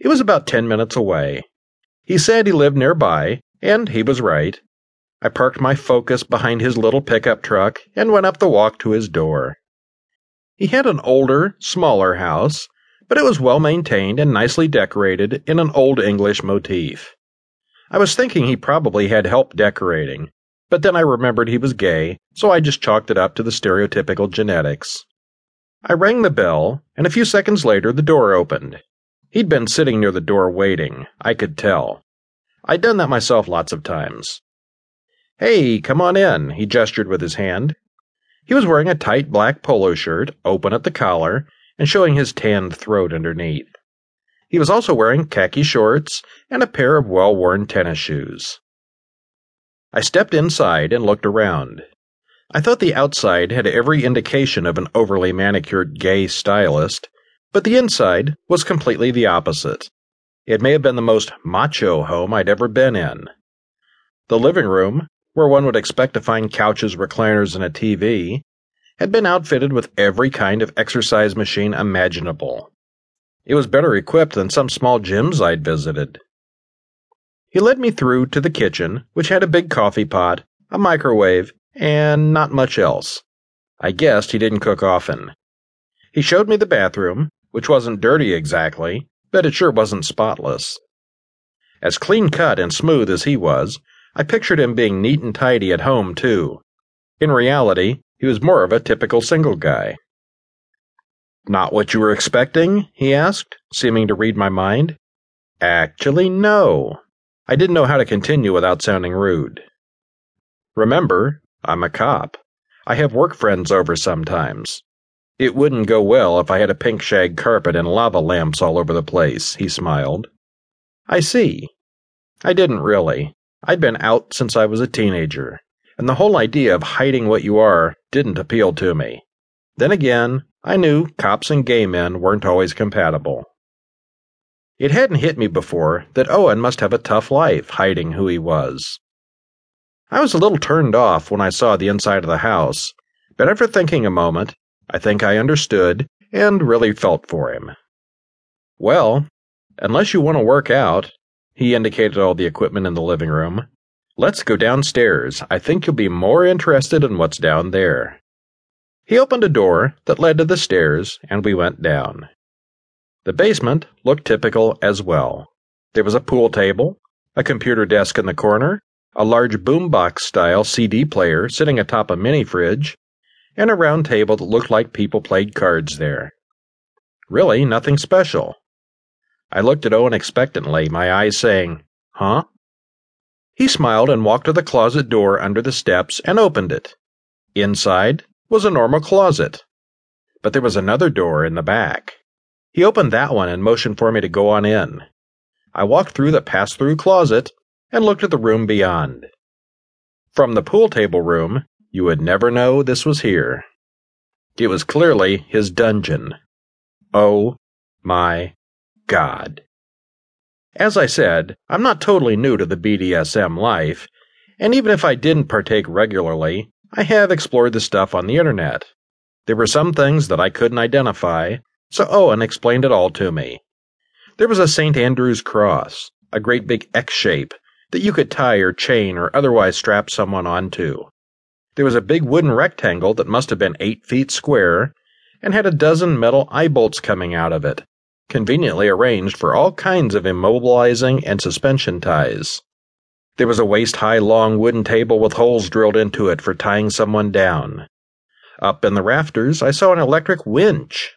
It was about ten minutes away. He said he lived nearby, and he was right. I parked my Focus behind his little pickup truck and went up the walk to his door. He had an older, smaller house, but it was well maintained and nicely decorated in an Old English motif. I was thinking he probably had help decorating, but then I remembered he was gay, so I just chalked it up to the stereotypical genetics. I rang the bell, and a few seconds later the door opened. He'd been sitting near the door waiting, I could tell. I'd done that myself lots of times. Hey, come on in, he gestured with his hand. He was wearing a tight black polo shirt, open at the collar, and showing his tanned throat underneath. He was also wearing khaki shorts and a pair of well worn tennis shoes. I stepped inside and looked around. I thought the outside had every indication of an overly manicured gay stylist, but the inside was completely the opposite. It may have been the most macho home I'd ever been in. The living room, where one would expect to find couches, recliners, and a TV, had been outfitted with every kind of exercise machine imaginable. It was better equipped than some small gyms I'd visited. He led me through to the kitchen, which had a big coffee pot, a microwave, and not much else. I guessed he didn't cook often. He showed me the bathroom, which wasn't dirty exactly, but it sure wasn't spotless. As clean cut and smooth as he was, I pictured him being neat and tidy at home, too. In reality, he was more of a typical single guy. Not what you were expecting? he asked, seeming to read my mind. Actually, no. I didn't know how to continue without sounding rude. Remember, I'm a cop. I have work friends over sometimes. It wouldn't go well if I had a pink shag carpet and lava lamps all over the place, he smiled. I see. I didn't really. I'd been out since I was a teenager, and the whole idea of hiding what you are didn't appeal to me. Then again, I knew cops and gay men weren't always compatible. It hadn't hit me before that Owen must have a tough life hiding who he was. I was a little turned off when I saw the inside of the house, but after thinking a moment, I think I understood and really felt for him. Well, unless you want to work out, he indicated all the equipment in the living room. Let's go downstairs. I think you'll be more interested in what's down there. He opened a door that led to the stairs, and we went down. The basement looked typical as well. There was a pool table, a computer desk in the corner, a large boombox style CD player sitting atop a mini fridge, and a round table that looked like people played cards there. Really, nothing special. I looked at Owen expectantly, my eyes saying, Huh? He smiled and walked to the closet door under the steps and opened it. Inside was a normal closet. But there was another door in the back. He opened that one and motioned for me to go on in. I walked through the pass through closet and looked at the room beyond. From the pool table room, you would never know this was here. It was clearly his dungeon. Oh my God. As I said, I'm not totally new to the BDSM life, and even if I didn't partake regularly, I have explored the stuff on the internet. There were some things that I couldn't identify, so Owen explained it all to me. There was a St. Andrew's cross, a great big X shape that you could tie or chain or otherwise strap someone onto. There was a big wooden rectangle that must have been eight feet square and had a dozen metal eye bolts coming out of it, conveniently arranged for all kinds of immobilizing and suspension ties. There was a waist high long wooden table with holes drilled into it for tying someone down. Up in the rafters, I saw an electric winch,